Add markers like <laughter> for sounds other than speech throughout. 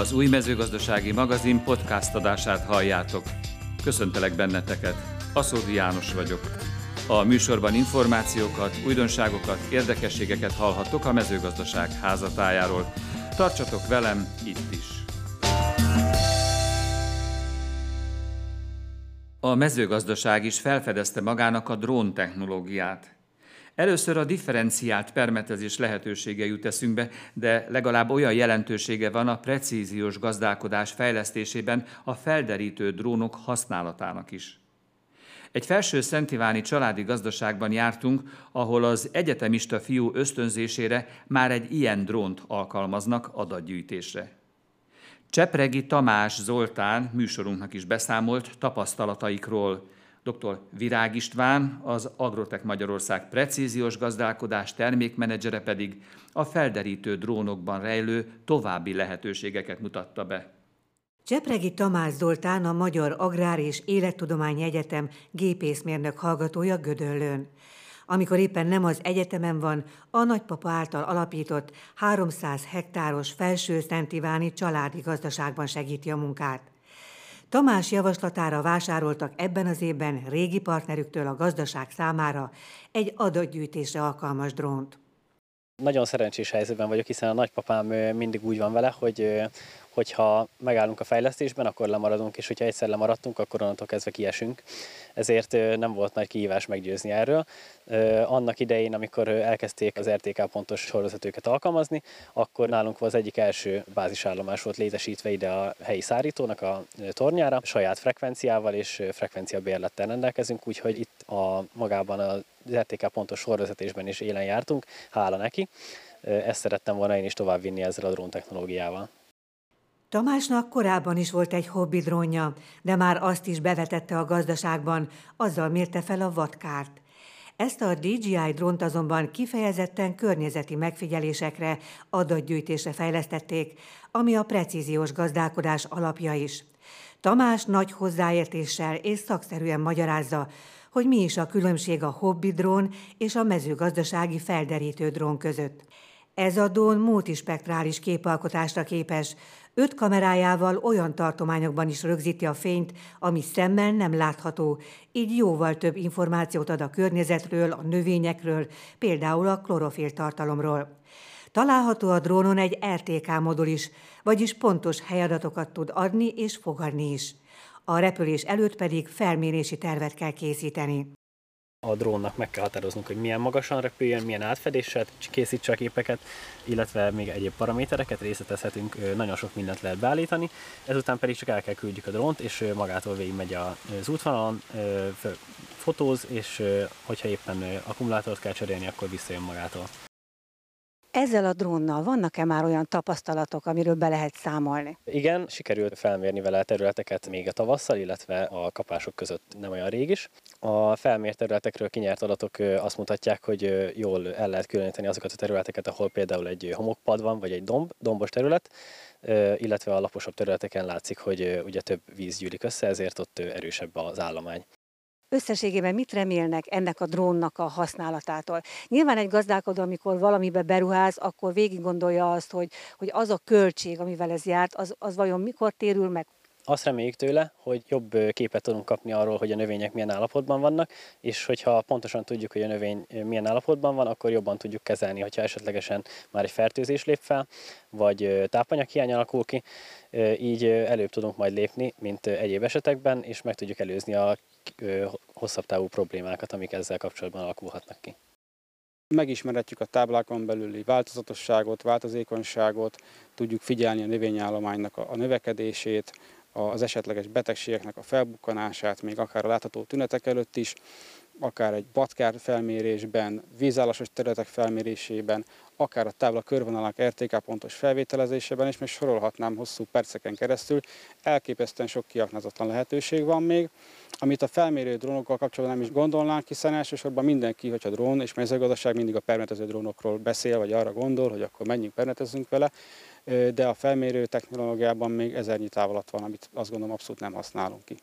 Az új mezőgazdasági magazin podcast adását halljátok. Köszöntelek benneteket, Aszódi János vagyok. A műsorban információkat, újdonságokat, érdekességeket hallhattok a mezőgazdaság házatájáról. Tartsatok velem itt is! A mezőgazdaság is felfedezte magának a drón technológiát. Először a differenciált permetezés lehetősége jut eszünkbe, de legalább olyan jelentősége van a precíziós gazdálkodás fejlesztésében a felderítő drónok használatának is. Egy felső szentiváni családi gazdaságban jártunk, ahol az egyetemista fiú ösztönzésére már egy ilyen drónt alkalmaznak adatgyűjtésre. Csepregi Tamás Zoltán műsorunknak is beszámolt tapasztalataikról. Dr. Virág István, az Agrotek Magyarország precíziós gazdálkodás termékmenedzsere pedig a felderítő drónokban rejlő további lehetőségeket mutatta be. Csepregi Tamás Zoltán a Magyar Agrár és Élettudományi Egyetem gépészmérnök hallgatója Gödöllőn. Amikor éppen nem az egyetemen van, a nagypapa által alapított 300 hektáros felső Szentiváni családi gazdaságban segíti a munkát. Tamás javaslatára vásároltak ebben az évben régi partnerüktől a gazdaság számára egy adatgyűjtésre alkalmas drónt. Nagyon szerencsés helyzetben vagyok, hiszen a nagypapám mindig úgy van vele, hogy hogyha megállunk a fejlesztésben, akkor lemaradunk, és hogyha egyszer lemaradtunk, akkor onnantól kezdve kiesünk. Ezért nem volt nagy kihívás meggyőzni erről. Annak idején, amikor elkezdték az RTK pontos sorvezetőket alkalmazni, akkor nálunk az egyik első bázisállomás volt létesítve ide a helyi szárítónak a tornyára, saját frekvenciával és frekvencia bérlettel rendelkezünk, úgyhogy itt a magában az RTK pontos sorvezetésben is élen jártunk, hála neki. Ezt szerettem volna én is továbbvinni ezzel a drón technológiával. Tamásnak korábban is volt egy hobbi drónja, de már azt is bevetette a gazdaságban, azzal mérte fel a vatkárt. Ezt a DJI drónt azonban kifejezetten környezeti megfigyelésekre, adatgyűjtésre fejlesztették, ami a precíziós gazdálkodás alapja is. Tamás nagy hozzáértéssel és szakszerűen magyarázza, hogy mi is a különbség a hobbi drón és a mezőgazdasági felderítő drón között. Ez a drón multispektrális képalkotásra képes, öt kamerájával olyan tartományokban is rögzíti a fényt, ami szemmel nem látható, így jóval több információt ad a környezetről, a növényekről, például a klorofil tartalomról. Található a drónon egy RTK modul is, vagyis pontos helyadatokat tud adni és fogadni is. A repülés előtt pedig felmérési tervet kell készíteni a drónnak meg kell határoznunk, hogy milyen magasan repüljön, milyen átfedéssel készítse a képeket, illetve még egyéb paramétereket részletezhetünk, nagyon sok mindent lehet beállítani. Ezután pedig csak el kell küldjük a drónt, és magától végigmegy az útvonalon, fotóz, és hogyha éppen akkumulátort kell cserélni, akkor visszajön magától. Ezzel a drónnal vannak-e már olyan tapasztalatok, amiről be lehet számolni? Igen, sikerült felmérni vele a területeket még a tavasszal, illetve a kapások között nem olyan rég is. A felmért területekről kinyert adatok azt mutatják, hogy jól el lehet különíteni azokat a területeket, ahol például egy homokpad van, vagy egy domb, dombos terület, illetve a laposabb területeken látszik, hogy ugye több víz gyűlik össze, ezért ott erősebb az állomány. Összességében mit remélnek ennek a drónnak a használatától? Nyilván egy gazdálkodó, amikor valamibe beruház, akkor végig gondolja azt, hogy, hogy az a költség, amivel ez járt, az, az vajon mikor térül meg, azt reméljük tőle, hogy jobb képet tudunk kapni arról, hogy a növények milyen állapotban vannak, és hogyha pontosan tudjuk, hogy a növény milyen állapotban van, akkor jobban tudjuk kezelni, hogyha esetlegesen már egy fertőzés lép fel, vagy tápanyaghiány alakul ki, így előbb tudunk majd lépni, mint egyéb esetekben, és meg tudjuk előzni a hosszabb távú problémákat, amik ezzel kapcsolatban alakulhatnak ki. Megismerhetjük a táblákon belüli változatosságot, változékonyságot, tudjuk figyelni a növényállománynak a növekedését, az esetleges betegségeknek a felbukkanását, még akár a látható tünetek előtt is, akár egy batkár felmérésben, vízállásos területek felmérésében, akár a tábla körvonalak RTK pontos felvételezésében, és még sorolhatnám hosszú perceken keresztül. Elképesztően sok kiaknázatlan lehetőség van még, amit a felmérő drónokkal kapcsolatban nem is gondolnánk, hiszen elsősorban mindenki, hogyha drón és mezőgazdaság mindig a permetező drónokról beszél, vagy arra gondol, hogy akkor menjünk permetezünk vele, de a felmérő technológiában még ezernyi távolat van, amit azt gondolom abszolút nem használunk ki.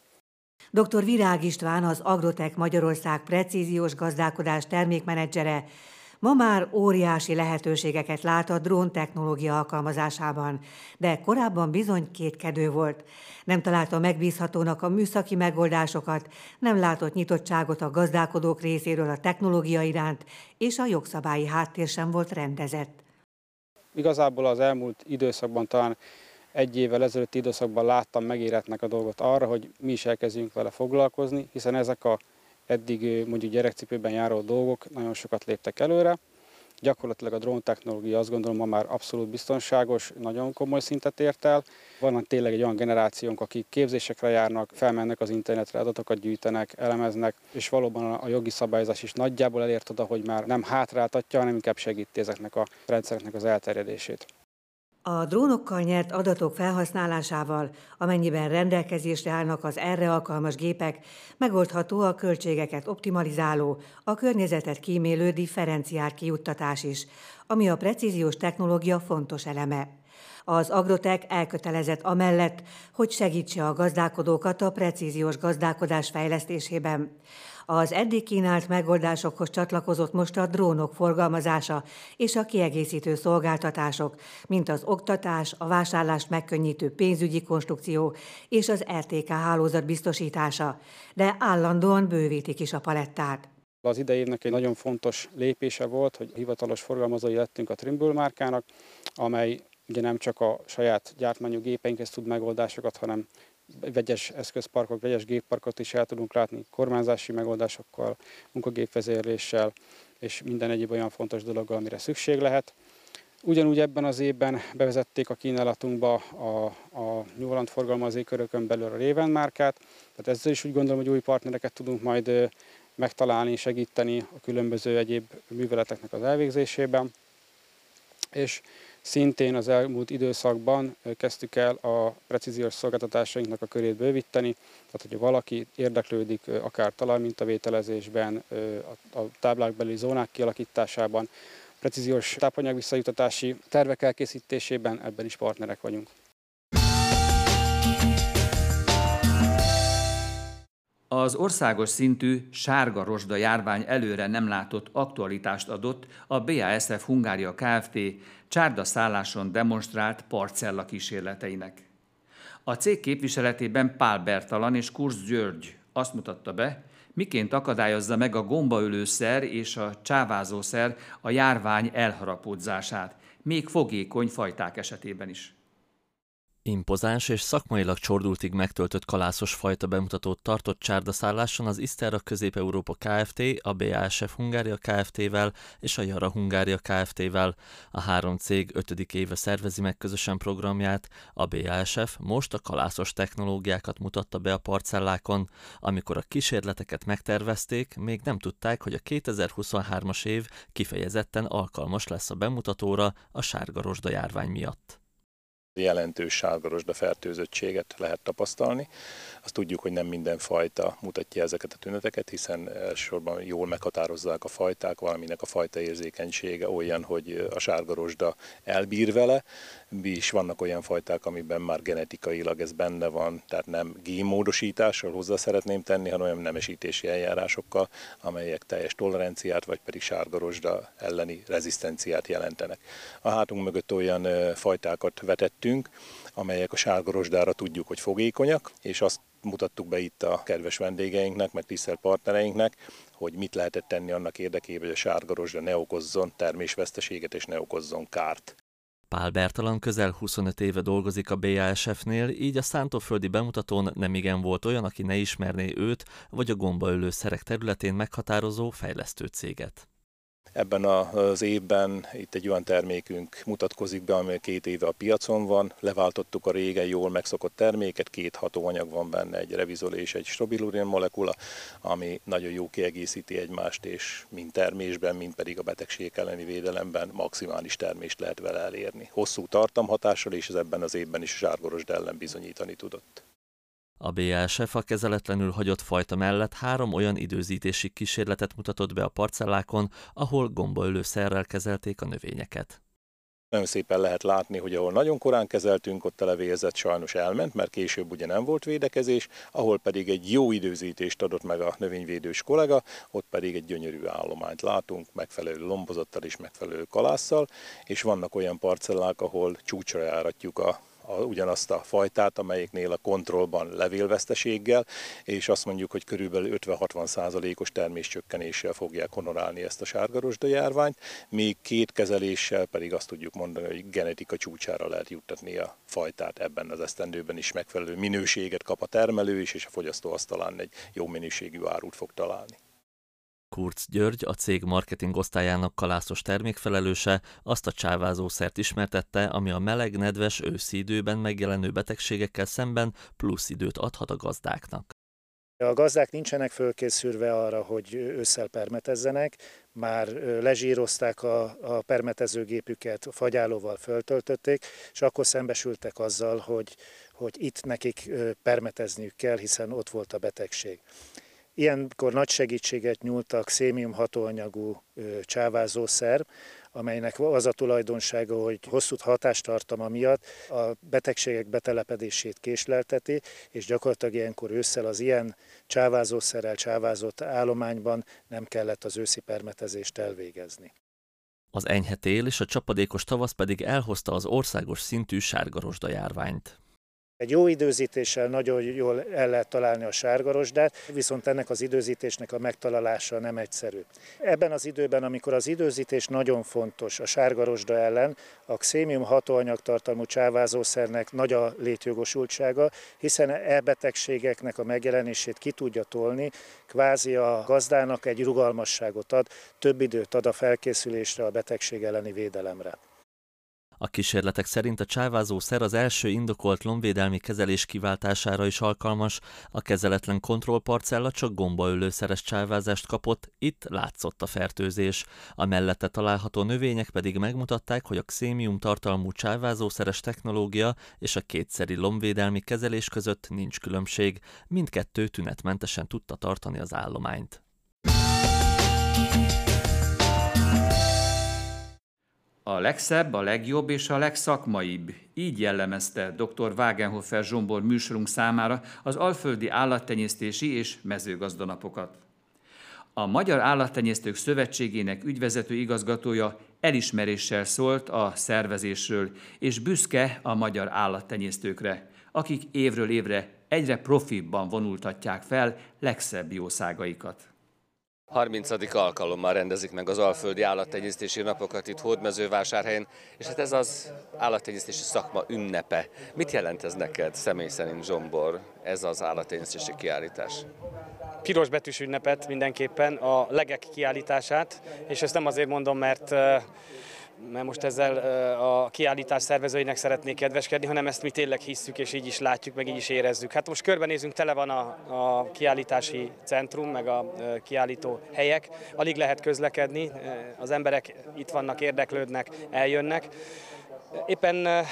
Dr. Virág István, az Agrotek Magyarország precíziós gazdálkodás termékmenedzsere, Ma már óriási lehetőségeket lát a drón technológia alkalmazásában, de korábban bizony kétkedő volt. Nem találta megbízhatónak a műszaki megoldásokat, nem látott nyitottságot a gazdálkodók részéről a technológia iránt, és a jogszabályi háttér sem volt rendezett. Igazából az elmúlt időszakban talán egy évvel ezelőtt időszakban láttam megéretnek a dolgot arra, hogy mi is elkezdjünk vele foglalkozni, hiszen ezek a eddig mondjuk gyerekcipőben járó dolgok nagyon sokat léptek előre. Gyakorlatilag a drón technológia azt gondolom ma már abszolút biztonságos, nagyon komoly szintet ért el. Van tényleg egy olyan generációnk, akik képzésekre járnak, felmennek az internetre, adatokat gyűjtenek, elemeznek, és valóban a jogi szabályozás is nagyjából elért oda, hogy már nem hátráltatja, hanem inkább segíti ezeknek a rendszereknek az elterjedését. A drónokkal nyert adatok felhasználásával, amennyiben rendelkezésre állnak az erre alkalmas gépek, megoldható a költségeket optimalizáló, a környezetet kímélő differenciált kijuttatás is, ami a precíziós technológia fontos eleme. Az Agrotek elkötelezett amellett, hogy segítse a gazdálkodókat a precíziós gazdálkodás fejlesztésében. Az eddig kínált megoldásokhoz csatlakozott most a drónok forgalmazása és a kiegészítő szolgáltatások, mint az oktatás, a vásárlást megkönnyítő pénzügyi konstrukció és az RTK hálózat biztosítása, de állandóan bővítik is a palettát. Az idejének egy nagyon fontos lépése volt, hogy hivatalos forgalmazói lettünk a Trimble márkának, amely ugye nem csak a saját gyártmányú gépeinkhez tud megoldásokat, hanem vegyes eszközparkok, vegyes gépparkot is el tudunk látni kormányzási megoldásokkal, munkagépvezérléssel és minden egyéb olyan fontos dologgal, amire szükség lehet. Ugyanúgy ebben az évben bevezették a kínálatunkba a, a New Holland forgalmazói körökön belül a Raven márkát, tehát ezzel is úgy gondolom, hogy új partnereket tudunk majd megtalálni, segíteni a különböző egyéb műveleteknek az elvégzésében. És Szintén az elmúlt időszakban kezdtük el a precíziós szolgáltatásainknak a körét bővíteni, tehát hogyha valaki érdeklődik akár talajmintavételezésben, a táblákbeli zónák kialakításában, precíziós tápanyag visszajutatási tervek elkészítésében, ebben is partnerek vagyunk. Az országos szintű sárga rozsda járvány előre nem látott aktualitást adott a BASF Hungária Kft. csárda szálláson demonstrált parcella kísérleteinek. A cég képviseletében Pál Bertalan és Kurz György azt mutatta be, miként akadályozza meg a gombaölőszer és a csávázószer a járvány elharapódzását, még fogékony fajták esetében is. Impozáns és szakmailag csordultig megtöltött kalászos fajta bemutatót tartott csárdaszálláson az Iszterra Közép-Európa Kft., a BASF Hungária Kft-vel és a Jara Hungária Kft-vel. A három cég ötödik éve szervezi meg közösen programját, a BASF most a kalászos technológiákat mutatta be a parcellákon. Amikor a kísérleteket megtervezték, még nem tudták, hogy a 2023-as év kifejezetten alkalmas lesz a bemutatóra a sárgarosda járvány miatt jelentős sárgarosda fertőzöttséget lehet tapasztalni. Azt tudjuk, hogy nem minden fajta mutatja ezeket a tüneteket, hiszen elsősorban jól meghatározzák a fajták, valaminek a fajta érzékenysége olyan, hogy a sárgarosda elbír vele, is vannak olyan fajták, amiben már genetikailag ez benne van, tehát nem génmódosítással hozzá szeretném tenni, hanem olyan nemesítési eljárásokkal, amelyek teljes toleranciát, vagy pedig sárgarosda elleni rezisztenciát jelentenek. A hátunk mögött olyan fajtákat vetettünk, amelyek a sárgarosdára tudjuk, hogy fogékonyak, és azt mutattuk be itt a kedves vendégeinknek, meg tisztelt partnereinknek, hogy mit lehetett tenni annak érdekében, hogy a sárgarosda ne okozzon termésveszteséget és ne okozzon kárt. Pál Bertalan közel 25 éve dolgozik a BASF-nél, így a szántóföldi bemutatón nem igen volt olyan, aki ne ismerné őt, vagy a gombaölő szerek területén meghatározó fejlesztő céget. Ebben az évben itt egy olyan termékünk mutatkozik be, ami két éve a piacon van. Leváltottuk a régen jól megszokott terméket, két hatóanyag van benne, egy revizol és egy strobilurin molekula, ami nagyon jó kiegészíti egymást, és mind termésben, mind pedig a betegség elleni védelemben maximális termést lehet vele elérni. Hosszú tartamhatással, és ez ebben az évben is a zsárgoros ellen bizonyítani tudott. A BASF a kezeletlenül hagyott fajta mellett három olyan időzítési kísérletet mutatott be a parcellákon, ahol gombaölő szerrel kezelték a növényeket. Nagyon szépen lehet látni, hogy ahol nagyon korán kezeltünk, ott a levérzet sajnos elment, mert később ugye nem volt védekezés, ahol pedig egy jó időzítést adott meg a növényvédős kollega, ott pedig egy gyönyörű állományt látunk, megfelelő lombozattal és megfelelő kalásszal, és vannak olyan parcellák, ahol csúcsra járatjuk a a, ugyanazt a fajtát, amelyiknél a kontrollban levélveszteséggel, és azt mondjuk, hogy körülbelül 50-60 százalékos terméscsökkenéssel fogják honorálni ezt a sárgarosda járványt, még két kezeléssel pedig azt tudjuk mondani, hogy genetika csúcsára lehet juttatni a fajtát ebben az esztendőben is megfelelő minőséget kap a termelő is, és a fogyasztó asztalán egy jó minőségű árut fog találni. Kurz György, a cég marketing osztályának kalászos termékfelelőse azt a csávázószert ismertette, ami a meleg, nedves őszi időben megjelenő betegségekkel szemben plusz időt adhat a gazdáknak. A gazdák nincsenek fölkészülve arra, hogy ősszel permetezzenek, már lezsírozták a, a permetezőgépüket, fagyálóval föltöltötték, és akkor szembesültek azzal, hogy, hogy itt nekik permetezniük kell, hiszen ott volt a betegség. Ilyenkor nagy segítséget nyúltak szémium hatóanyagú csávázószer, amelynek az a tulajdonsága, hogy hosszú hatástartama miatt a betegségek betelepedését késlelteti, és gyakorlatilag ilyenkor ősszel az ilyen csávázószerrel csávázott állományban nem kellett az őszi permetezést elvégezni. Az enyhe tél és a csapadékos tavasz pedig elhozta az országos szintű sárgarosda járványt. Egy jó időzítéssel nagyon jól el lehet találni a sárgarosdát, viszont ennek az időzítésnek a megtalálása nem egyszerű. Ebben az időben, amikor az időzítés nagyon fontos a sárgarosda ellen, a xémium hatóanyagtartalmú csávázószernek nagy a létjogosultsága, hiszen e betegségeknek a megjelenését ki tudja tolni, kvázi a gazdának egy rugalmasságot ad, több időt ad a felkészülésre, a betegség elleni védelemre. A kísérletek szerint a csávázó szer az első indokolt lombvédelmi kezelés kiváltására is alkalmas, a kezeletlen kontrollparcella csak gombaölőszeres csávázást kapott, itt látszott a fertőzés. A mellette található növények pedig megmutatták, hogy a xémium tartalmú csávázószeres technológia és a kétszeri lombvédelmi kezelés között nincs különbség, mindkettő tünetmentesen tudta tartani az állományt. A legszebb, a legjobb és a legszakmaibb. Így jellemezte dr. Wagenhofer Zsombor műsorunk számára az Alföldi Állattenyésztési és Mezőgazdanapokat. A Magyar Állattenyésztők Szövetségének ügyvezető igazgatója elismeréssel szólt a szervezésről, és büszke a magyar állattenyésztőkre, akik évről évre egyre profibban vonultatják fel legszebb jószágaikat. 30. alkalommal rendezik meg az Alföldi Állattenyésztési Napokat itt Hódmezővásárhelyen, és hát ez az állattenyésztési szakma ünnepe. Mit jelent ez neked személy szerint, Zsombor, ez az állattenyésztési kiállítás? Piros betűs ünnepet mindenképpen, a legek kiállítását, és ezt nem azért mondom, mert mert most ezzel a kiállítás szervezőinek szeretnék kedveskedni, hanem ezt mi tényleg hisszük, és így is látjuk, meg így is érezzük. Hát most körbenézünk, tele van a, a kiállítási centrum, meg a kiállító helyek, alig lehet közlekedni, az emberek itt vannak, érdeklődnek, eljönnek. Éppen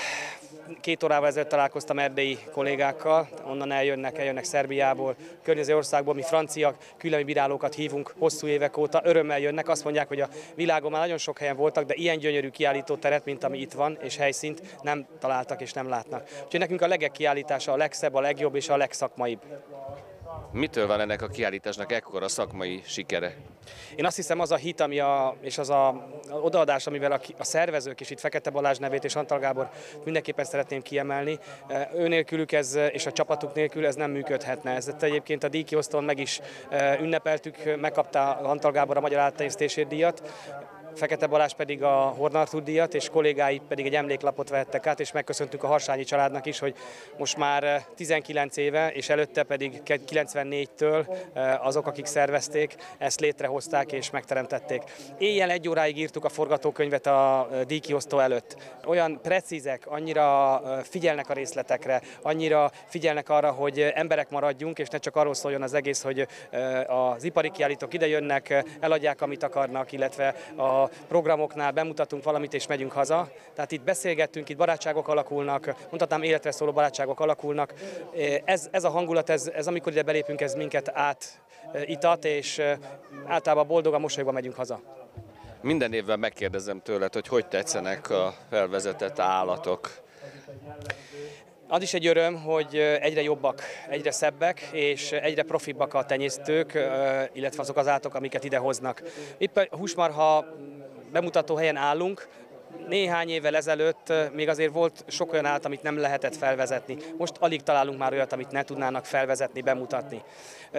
két órával ezelőtt találkoztam erdélyi kollégákkal, onnan eljönnek, eljönnek Szerbiából, környező országból, mi francia különböző bírálókat hívunk hosszú évek óta, örömmel jönnek, azt mondják, hogy a világon már nagyon sok helyen voltak, de ilyen gyönyörű kiállító teret, mint ami itt van, és helyszínt nem találtak és nem látnak. Úgyhogy nekünk a legek kiállítása a legszebb, a legjobb és a legszakmaibb. Mitől van ennek a kiállításnak ekkora szakmai sikere? Én azt hiszem az a hit, ami a, és az a, odaadás, amivel a, a szervezők, és itt Fekete Balázs nevét és Antal Gábor mindenképpen szeretném kiemelni, ő nélkülük ez, és a csapatuk nélkül ez nem működhetne. Ez egyébként a díjkiosztón meg is ünnepeltük, megkapta Antal Gábor a Magyar Általánosztésért díjat, Fekete Balázs pedig a Hornartúr díjat, és kollégái pedig egy emléklapot vettek át, és megköszöntük a Harsányi családnak is, hogy most már 19 eh, éve, és előtte pedig 94-től eh, azok, akik szervezték, ezt létrehozták és megteremtették. Éjjel egy óráig írtuk a forgatókönyvet a eh, díjkiosztó előtt. Olyan precízek, annyira figyelnek a részletekre, annyira figyelnek arra, hogy emberek maradjunk, és ne csak arról szóljon az egész, hogy az ipari kiállítók ide jönnek, eladják, amit akarnak, illetve a programoknál bemutatunk valamit és megyünk haza. Tehát itt beszélgettünk, itt barátságok alakulnak, mondhatnám életre szóló barátságok alakulnak. Ez, ez a hangulat, ez, ez amikor ide belépünk, ez minket átitat, és általában boldogan, mosolyogva megyünk haza. Minden évben megkérdezem tőled, hogy hogy tetszenek a felvezetett állatok. Az is egy öröm, hogy egyre jobbak, egyre szebbek, és egyre profibbak a tenyésztők, illetve azok az állatok, amiket ide hoznak. Itt a húsmarha bemutató helyen állunk, néhány évvel ezelőtt még azért volt sok olyan állat, amit nem lehetett felvezetni. Most alig találunk már olyat, amit ne tudnának felvezetni, bemutatni.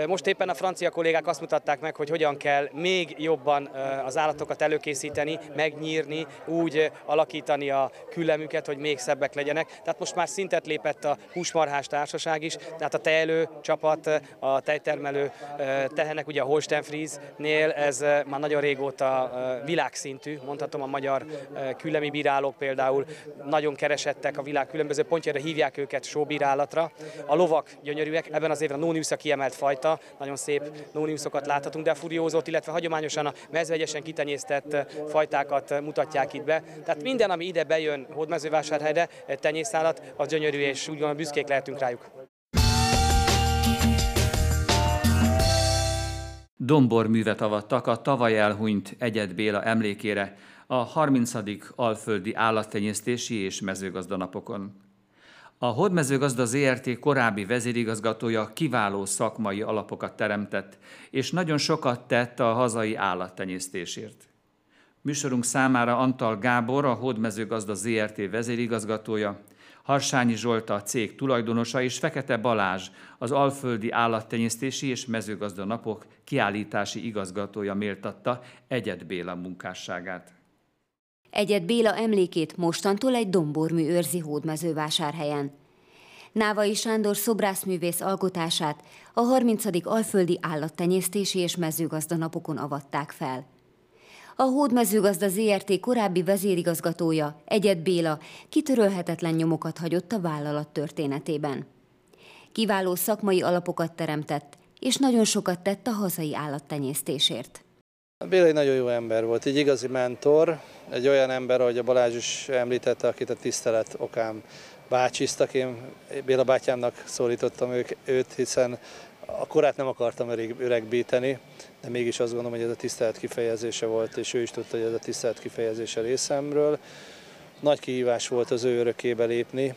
Most éppen a francia kollégák azt mutatták meg, hogy hogyan kell még jobban az állatokat előkészíteni, megnyírni, úgy alakítani a küllemüket, hogy még szebbek legyenek. Tehát most már szintet lépett a húsmarhás társaság is, tehát a tejelő csapat, a tejtermelő tehenek, ugye a Holstein Friesnél ez már nagyon régóta világszintű, mondhatom a magyar küllemi bírálók például nagyon keresettek a világ különböző pontjára, hívják őket sóbírálatra. A lovak gyönyörűek, ebben az évben a Nóniusz a kiemelt fajta, nagyon szép Nóniuszokat láthatunk, de a furiózót, illetve hagyományosan a mezvegyesen kitenyésztett fajtákat mutatják itt be. Tehát minden, ami ide bejön hódmezővásárhelyre, tenyészállat, az gyönyörű, és úgy gondolom büszkék lehetünk rájuk. Domborművet avattak a tavaly elhunyt Egyed Béla emlékére a 30. Alföldi Állattenyésztési és Mezőgazdanapokon. A Hódmezőgazda ZRT korábbi vezérigazgatója kiváló szakmai alapokat teremtett, és nagyon sokat tett a hazai állattenyésztésért. Műsorunk számára Antal Gábor, a Hódmezőgazda ZRT vezérigazgatója, Harsányi Zsolt a cég tulajdonosa és Fekete Balázs, az Alföldi Állattenyésztési és Mezőgazda Napok kiállítási igazgatója méltatta Egyed Béla munkásságát. Egyed Béla emlékét mostantól egy dombormű őrzi hódmezővásárhelyen. Návai Sándor szobrászművész alkotását a 30. Alföldi Állattenyésztési és Mezőgazdanapokon avatták fel. A Hódmezőgazda ZRT korábbi vezérigazgatója, Egyed Béla kitörölhetetlen nyomokat hagyott a vállalat történetében. Kiváló szakmai alapokat teremtett, és nagyon sokat tett a hazai állattenyésztésért. Béla egy nagyon jó ember volt, egy igazi mentor, egy olyan ember, ahogy a Balázs is említette, akit a tisztelet okán bácsiztak. Én Béla bátyámnak szólítottam őt, hiszen a korát nem akartam öreg, öregbíteni, de mégis azt gondolom, hogy ez a tisztelet kifejezése volt, és ő is tudta, hogy ez a tisztelet kifejezése részemről. Nagy kihívás volt az ő örökébe lépni.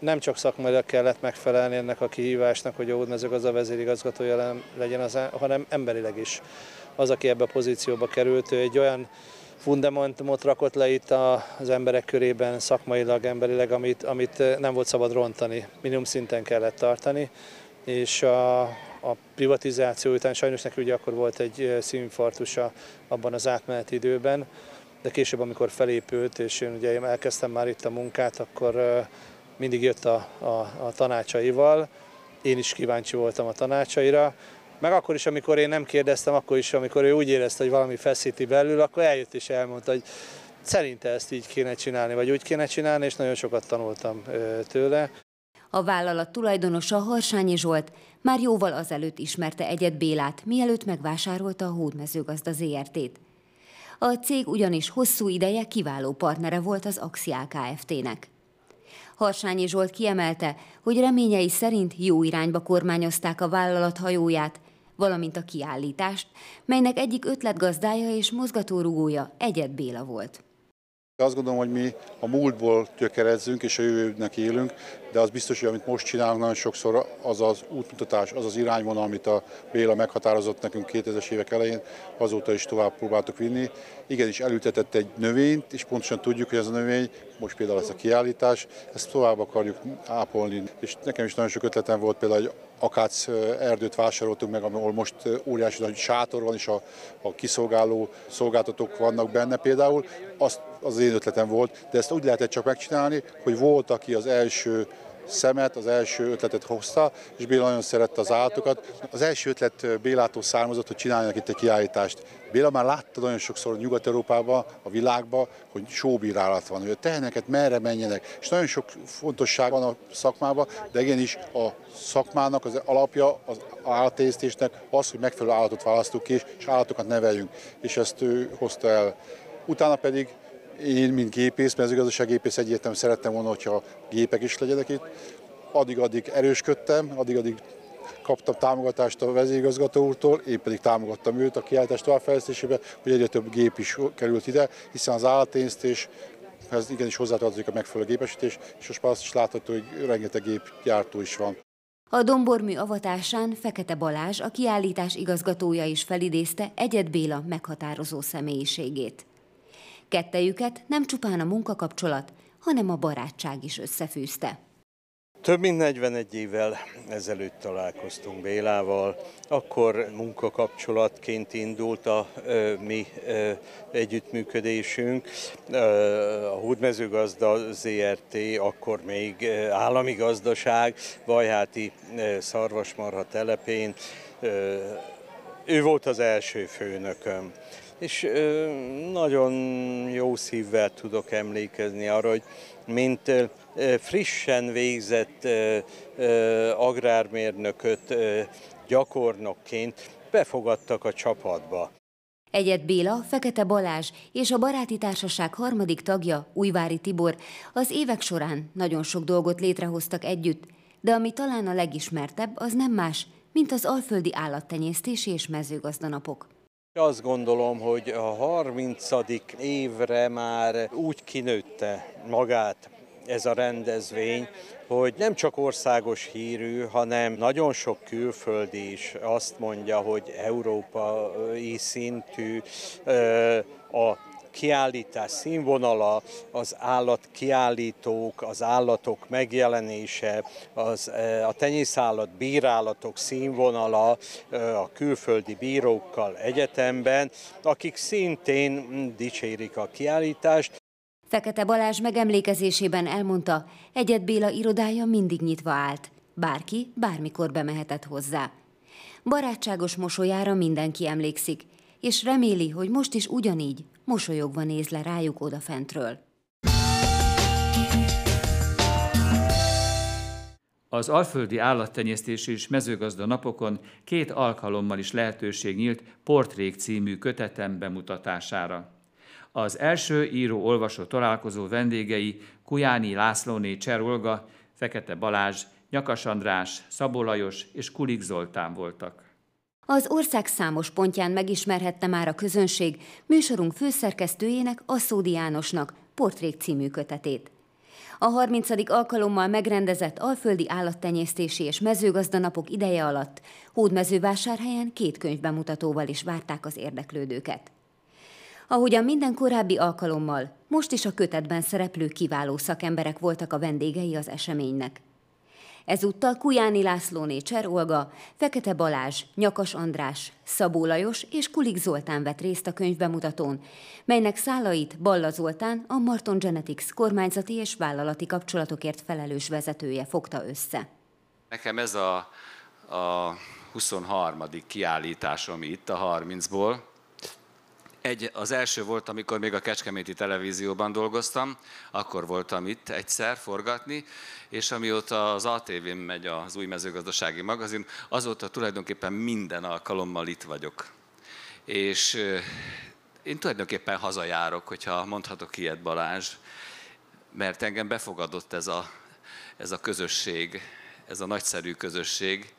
Nem csak szakmailag kellett megfelelni ennek a kihívásnak, hogy a a vezérigazgatója legyen, az, hanem emberileg is. Az, aki ebbe a pozícióba került, ő egy olyan fundamentumot rakott le itt az emberek körében szakmailag, emberileg, amit, amit nem volt szabad rontani, minimum szinten kellett tartani, és a, a privatizáció után sajnos neki ugye akkor volt egy szívinfarktusa abban az átmeneti időben, de később, amikor felépült, és én ugye elkezdtem már itt a munkát, akkor mindig jött a, a, a tanácsaival, én is kíváncsi voltam a tanácsaira, meg akkor is, amikor én nem kérdeztem, akkor is, amikor ő úgy érezte, hogy valami feszíti belül, akkor eljött és elmondta, hogy szerinte ezt így kéne csinálni, vagy úgy kéne csinálni, és nagyon sokat tanultam tőle. A vállalat tulajdonosa Harsányi Zsolt már jóval azelőtt ismerte Egyet Bélát, mielőtt megvásárolta a Hódmezőgazda ZRT-t. A cég ugyanis hosszú ideje kiváló partnere volt az Axiál Kft-nek. Harsányi Zsolt kiemelte, hogy reményei szerint jó irányba kormányozták a vállalat hajóját, valamint a kiállítást, melynek egyik ötletgazdája és mozgatórugója Egyed Béla volt. Azt gondolom, hogy mi a múltból gyökerezzünk és a jövőnek élünk, de az biztos, hogy amit most csinálunk, nagyon sokszor az az útmutatás, az az irányvonal, amit a Béla meghatározott nekünk 2000-es évek elején, azóta is tovább próbáltuk vinni. Igenis elültetett egy növényt, és pontosan tudjuk, hogy ez a növény, most például ez a kiállítás, ezt tovább akarjuk ápolni. És nekem is nagyon sok ötletem volt például, hogy akác erdőt vásároltunk meg, ahol most óriási nagy sátor van, és a, a kiszolgáló szolgáltatók vannak benne például. Azt, az én ötletem volt, de ezt úgy lehetett csak megcsinálni, hogy volt, aki az első szemet, az első ötletet hozta, és Béla nagyon szerette az állatokat. Az első ötlet Bélától származott, hogy csináljanak itt egy kiállítást. Béla már látta nagyon sokszor Nyugat-Európában, a világban, hogy sóbírálat van, hogy a teheneket merre menjenek, és nagyon sok fontosság van a szakmában, de igenis a szakmának az alapja, az állattésztésnek az, hogy megfelelő állatot választunk ki, és állatokat neveljünk, és ezt ő hozta el. Utána pedig én, mint gépész, mezőgazdasággépész egyértelműen szerettem volna, hogyha gépek is legyenek itt. Addig-addig erősködtem, addig-addig kaptam támogatást a vezérigazgató úrtól, én pedig támogattam őt a kiállítás továbbfejlesztésébe, hogy egyre több gép is került ide, hiszen az állattésztés ez igenis hozzátartozik a megfelelő gépesítés, és most már azt is látható, hogy rengeteg gépgyártó is van. A dombormű avatásán Fekete Balázs, a kiállítás igazgatója is felidézte Egyed Béla meghatározó személyiségét. Kettejüket nem csupán a munkakapcsolat, hanem a barátság is összefűzte. Több mint 41 évvel ezelőtt találkoztunk Bélával, akkor munkakapcsolatként indult a ö, mi ö, együttműködésünk. Ö, a Hódmezőgazda ZRT, akkor még állami gazdaság, Vajháti szarvasmarha telepén. Ö, ő volt az első főnököm és nagyon jó szívvel tudok emlékezni arra, hogy mint frissen végzett agrármérnököt gyakornokként befogadtak a csapatba. Egyet Béla, Fekete Balázs és a Baráti Társaság harmadik tagja, Újvári Tibor az évek során nagyon sok dolgot létrehoztak együtt, de ami talán a legismertebb, az nem más, mint az alföldi állattenyésztési és mezőgazdanapok. Azt gondolom, hogy a 30. évre már úgy kinőtte magát ez a rendezvény, hogy nem csak országos hírű, hanem nagyon sok külföldi is azt mondja, hogy európai szintű a kiállítás színvonala, az állatkiállítók, az állatok megjelenése, az, e, a tenyészállat bírálatok színvonala e, a külföldi bírókkal egyetemben, akik szintén dicsérik a kiállítást. Fekete Balázs megemlékezésében elmondta, Egyet Béla irodája mindig nyitva állt. Bárki bármikor bemehetett hozzá. Barátságos mosolyára mindenki emlékszik, és reméli, hogy most is ugyanígy mosolyogva néz le rájuk odafentről. Az Alföldi Állattenyésztési és Mezőgazda napokon két alkalommal is lehetőség nyílt Portrék című kötetem bemutatására. Az első író-olvasó találkozó vendégei Kujáni Lászlóné Cser Fekete Balázs, Nyakas András, Szabó Lajos és Kulik Zoltán voltak. Az ország számos pontján megismerhette már a közönség műsorunk főszerkesztőjének, Asszódi Jánosnak Portrék című kötetét. A 30. alkalommal megrendezett alföldi állattenyésztési és mezőgazdanapok ideje alatt Hódmezővásárhelyen két könyvbemutatóval is várták az érdeklődőket. Ahogyan minden korábbi alkalommal, most is a kötetben szereplő kiváló szakemberek voltak a vendégei az eseménynek. Ezúttal Kujáni Lászlóné Cser Olga, Fekete Balázs, Nyakas András, Szabó Lajos és Kulik Zoltán vett részt a könyvbemutatón, melynek szálait Balla Zoltán, a Marton Genetics kormányzati és vállalati kapcsolatokért felelős vezetője fogta össze. Nekem ez a, a 23. kiállításom itt a 30-ból, egy, az első volt, amikor még a Kecskeméti televízióban dolgoztam, akkor voltam itt egyszer forgatni, és amióta az ATV-n megy az új mezőgazdasági magazin, azóta tulajdonképpen minden alkalommal itt vagyok. És én tulajdonképpen hazajárok, hogyha mondhatok ilyet Balázs, mert engem befogadott ez a, ez a közösség, ez a nagyszerű közösség,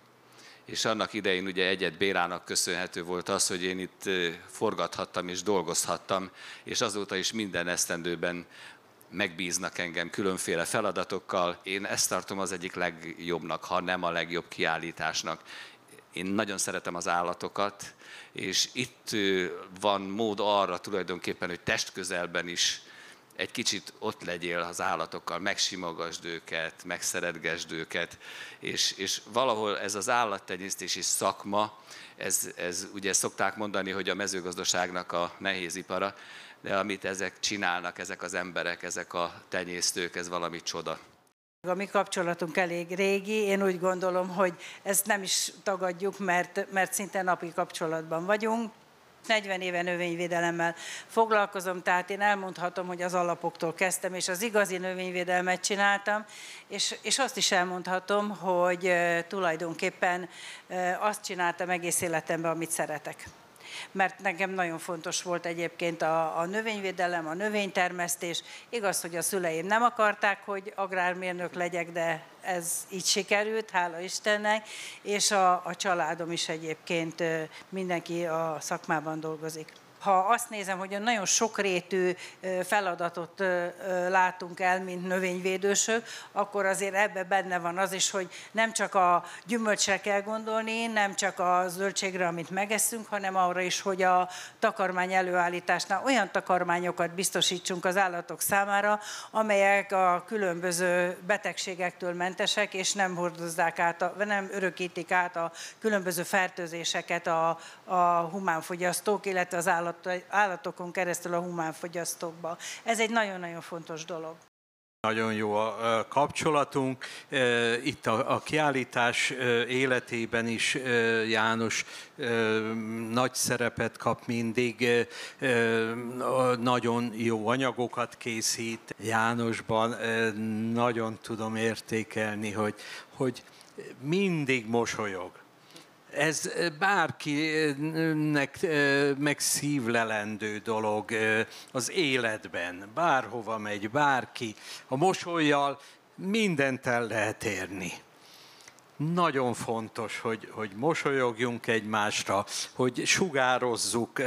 és annak idején ugye Egyet Bélának köszönhető volt az, hogy én itt forgathattam és dolgozhattam, és azóta is minden esztendőben megbíznak engem különféle feladatokkal. Én ezt tartom az egyik legjobbnak, ha nem a legjobb kiállításnak. Én nagyon szeretem az állatokat, és itt van mód arra tulajdonképpen, hogy testközelben is egy kicsit ott legyél az állatokkal, megsimogasd őket, megszeretgesd őket, és, és valahol ez az állattenyésztési szakma, ez, ez ugye szokták mondani, hogy a mezőgazdaságnak a nehéz ipara, de amit ezek csinálnak, ezek az emberek, ezek a tenyésztők, ez valami csoda. A mi kapcsolatunk elég régi, én úgy gondolom, hogy ezt nem is tagadjuk, mert, mert szinte napi kapcsolatban vagyunk. 40 éve növényvédelemmel foglalkozom, tehát én elmondhatom, hogy az alapoktól kezdtem, és az igazi növényvédelmet csináltam, és, és azt is elmondhatom, hogy tulajdonképpen azt csináltam egész életemben, amit szeretek. Mert nekem nagyon fontos volt egyébként a, a növényvédelem, a növénytermesztés. Igaz, hogy a szüleim nem akarták, hogy agrármérnök legyek, de ez így sikerült, hála Istennek, és a, a családom is egyébként mindenki a szakmában dolgozik ha azt nézem, hogy nagyon sokrétű feladatot látunk el, mint növényvédősök, akkor azért ebbe benne van az is, hogy nem csak a gyümölcsre kell gondolni, nem csak a zöldségre, amit megeszünk, hanem arra is, hogy a takarmány előállításnál olyan takarmányokat biztosítsunk az állatok számára, amelyek a különböző betegségektől mentesek, és nem hordozzák át, a, nem örökítik át a különböző fertőzéseket a, a humánfogyasztók, illetve az állat állat, állatokon keresztül a humánfogyasztókba. Ez egy nagyon-nagyon fontos dolog. Nagyon jó a kapcsolatunk. Itt a kiállítás életében is János nagy szerepet kap mindig, nagyon jó anyagokat készít. Jánosban nagyon tudom értékelni, hogy, hogy mindig mosolyog ez bárkinek megszívlelendő dolog az életben, bárhova megy, bárki, a mosolyjal mindent el lehet érni nagyon fontos, hogy, hogy mosolyogjunk egymásra, hogy sugározzuk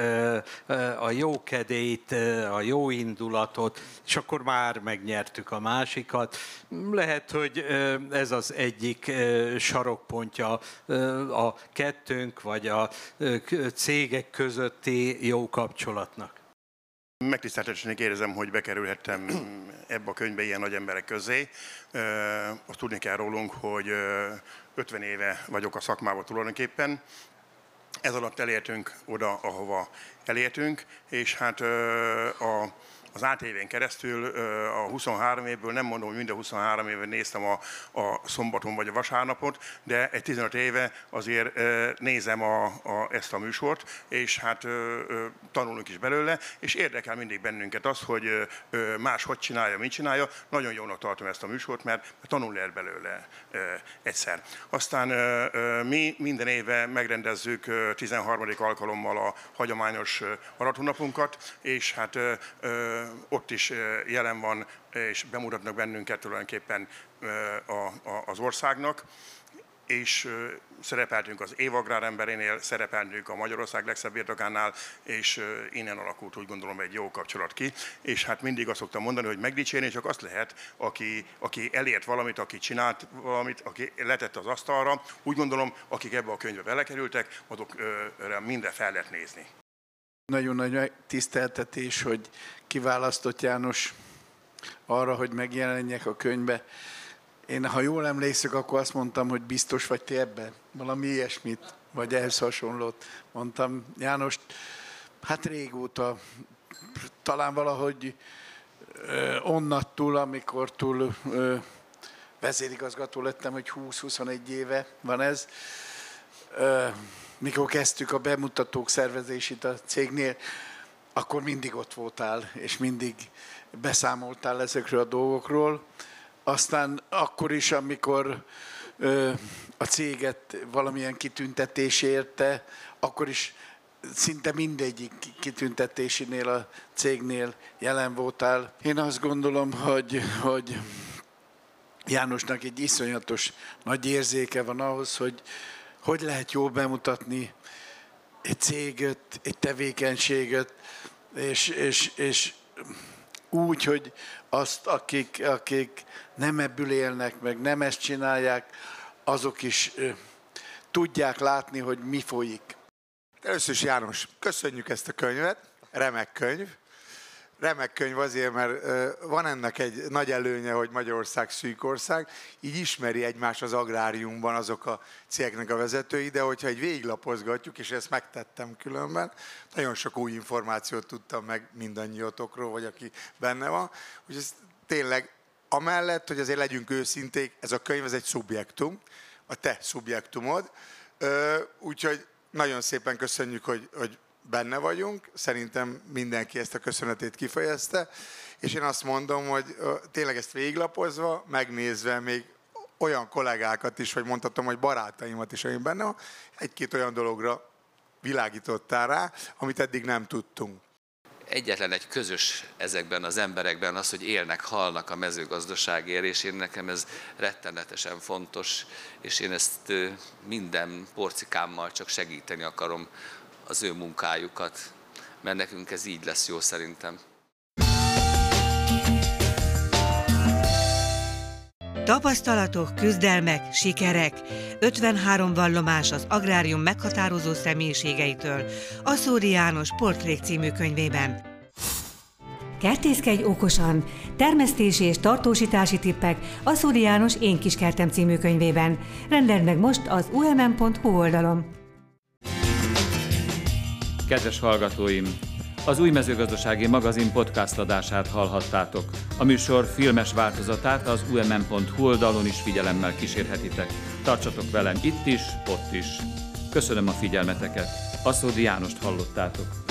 a jó kedét, a jó indulatot, és akkor már megnyertük a másikat. Lehet, hogy ez az egyik sarokpontja a kettőnk vagy a cégek közötti jó kapcsolatnak. Megtiszteltetésnek érzem, hogy bekerülhettem <clears throat> ebbe a könyvbe ilyen nagy emberek közé. Azt tudni kell rólunk, hogy 50 éve vagyok a szakmában tulajdonképpen. Ez alatt elértünk oda, ahova elértünk, és hát a az ATV-n keresztül a 23 évből, nem mondom, hogy minden 23 éve néztem a, a szombaton vagy a vasárnapot, de egy 15 éve azért nézem a, a, ezt a műsort, és hát tanulunk is belőle, és érdekel mindig bennünket az, hogy más hogy csinálja, mit csinálja. Nagyon jónak tartom ezt a műsort, mert tanulni lehet belőle egyszer. Aztán mi minden éve megrendezzük 13. alkalommal a hagyományos maratonnapunkat, és hát ott is jelen van, és bemutatnak bennünket tulajdonképpen az országnak és szerepeltünk az Évagrár emberénél, szerepeltünk a Magyarország legszebb birtokánál, és innen alakult úgy gondolom egy jó kapcsolat ki. És hát mindig azt szoktam mondani, hogy megdicsérni csak azt lehet, aki, aki elért valamit, aki csinált valamit, aki letett az asztalra. Úgy gondolom, akik ebbe a könyvbe belekerültek, azokra minden fel lehet nézni. Nagyon nagy tiszteltetés, hogy kiválasztott János arra, hogy megjelenjek a könyvbe. Én, ha jól emlékszek, akkor azt mondtam, hogy biztos vagy te ebben. Valami ilyesmit, vagy ehhez hasonlót mondtam. János, hát régóta, talán valahogy onnattól, amikor túl vezérigazgató lettem, hogy 20-21 éve van ez, mikor kezdtük a bemutatók szervezését a cégnél, akkor mindig ott voltál, és mindig beszámoltál ezekről a dolgokról. Aztán akkor is, amikor a céget valamilyen kitüntetés érte, akkor is szinte mindegyik kitüntetésénél a cégnél jelen voltál. Én azt gondolom, hogy, hogy Jánosnak egy iszonyatos nagy érzéke van ahhoz, hogy hogy lehet jól bemutatni egy céget, egy tevékenységet, és, és, és úgy, hogy azt, akik, akik nem ebből élnek, meg nem ezt csinálják, azok is tudják látni, hogy mi folyik. Először is János, köszönjük ezt a könyvet, remek könyv. Remek könyv azért, mert van ennek egy nagy előnye, hogy Magyarország szűk ország, így ismeri egymást az agráriumban azok a cégeknek a vezetői, de hogyha egy végiglapozgatjuk, és ezt megtettem különben, nagyon sok új információt tudtam meg mindannyiatokról, vagy aki benne van. Úgyhogy ez tényleg amellett, hogy azért legyünk őszinték, ez a könyv ez egy szubjektum, a te szubjektumod, úgyhogy nagyon szépen köszönjük, hogy, hogy benne vagyunk, szerintem mindenki ezt a köszönetét kifejezte, és én azt mondom, hogy tényleg ezt végiglapozva, megnézve még olyan kollégákat is, vagy mondhatom, hogy barátaimat is, én benne egy-két olyan dologra világítottál rá, amit eddig nem tudtunk. Egyetlen egy közös ezekben az emberekben az, hogy élnek, halnak a mezőgazdaságért, és én nekem ez rettenetesen fontos, és én ezt minden porcikámmal csak segíteni akarom az ő munkájukat, mert nekünk ez így lesz jó szerintem. Tapasztalatok, küzdelmek, sikerek. 53 vallomás az agrárium meghatározó személyiségeitől. Aszóri János Portrék című könyvében. Kertészkedj okosan! Termesztési és tartósítási tippek Aszóri János Én kis kertem című könyvében. Rendeld meg most az umm.hu oldalon. Kedves hallgatóim! Az új mezőgazdasági magazin podcast adását hallhattátok. A műsor filmes változatát az umm.hu oldalon is figyelemmel kísérhetitek. Tartsatok velem itt is, ott is. Köszönöm a figyelmeteket. Aszódi Jánost hallottátok.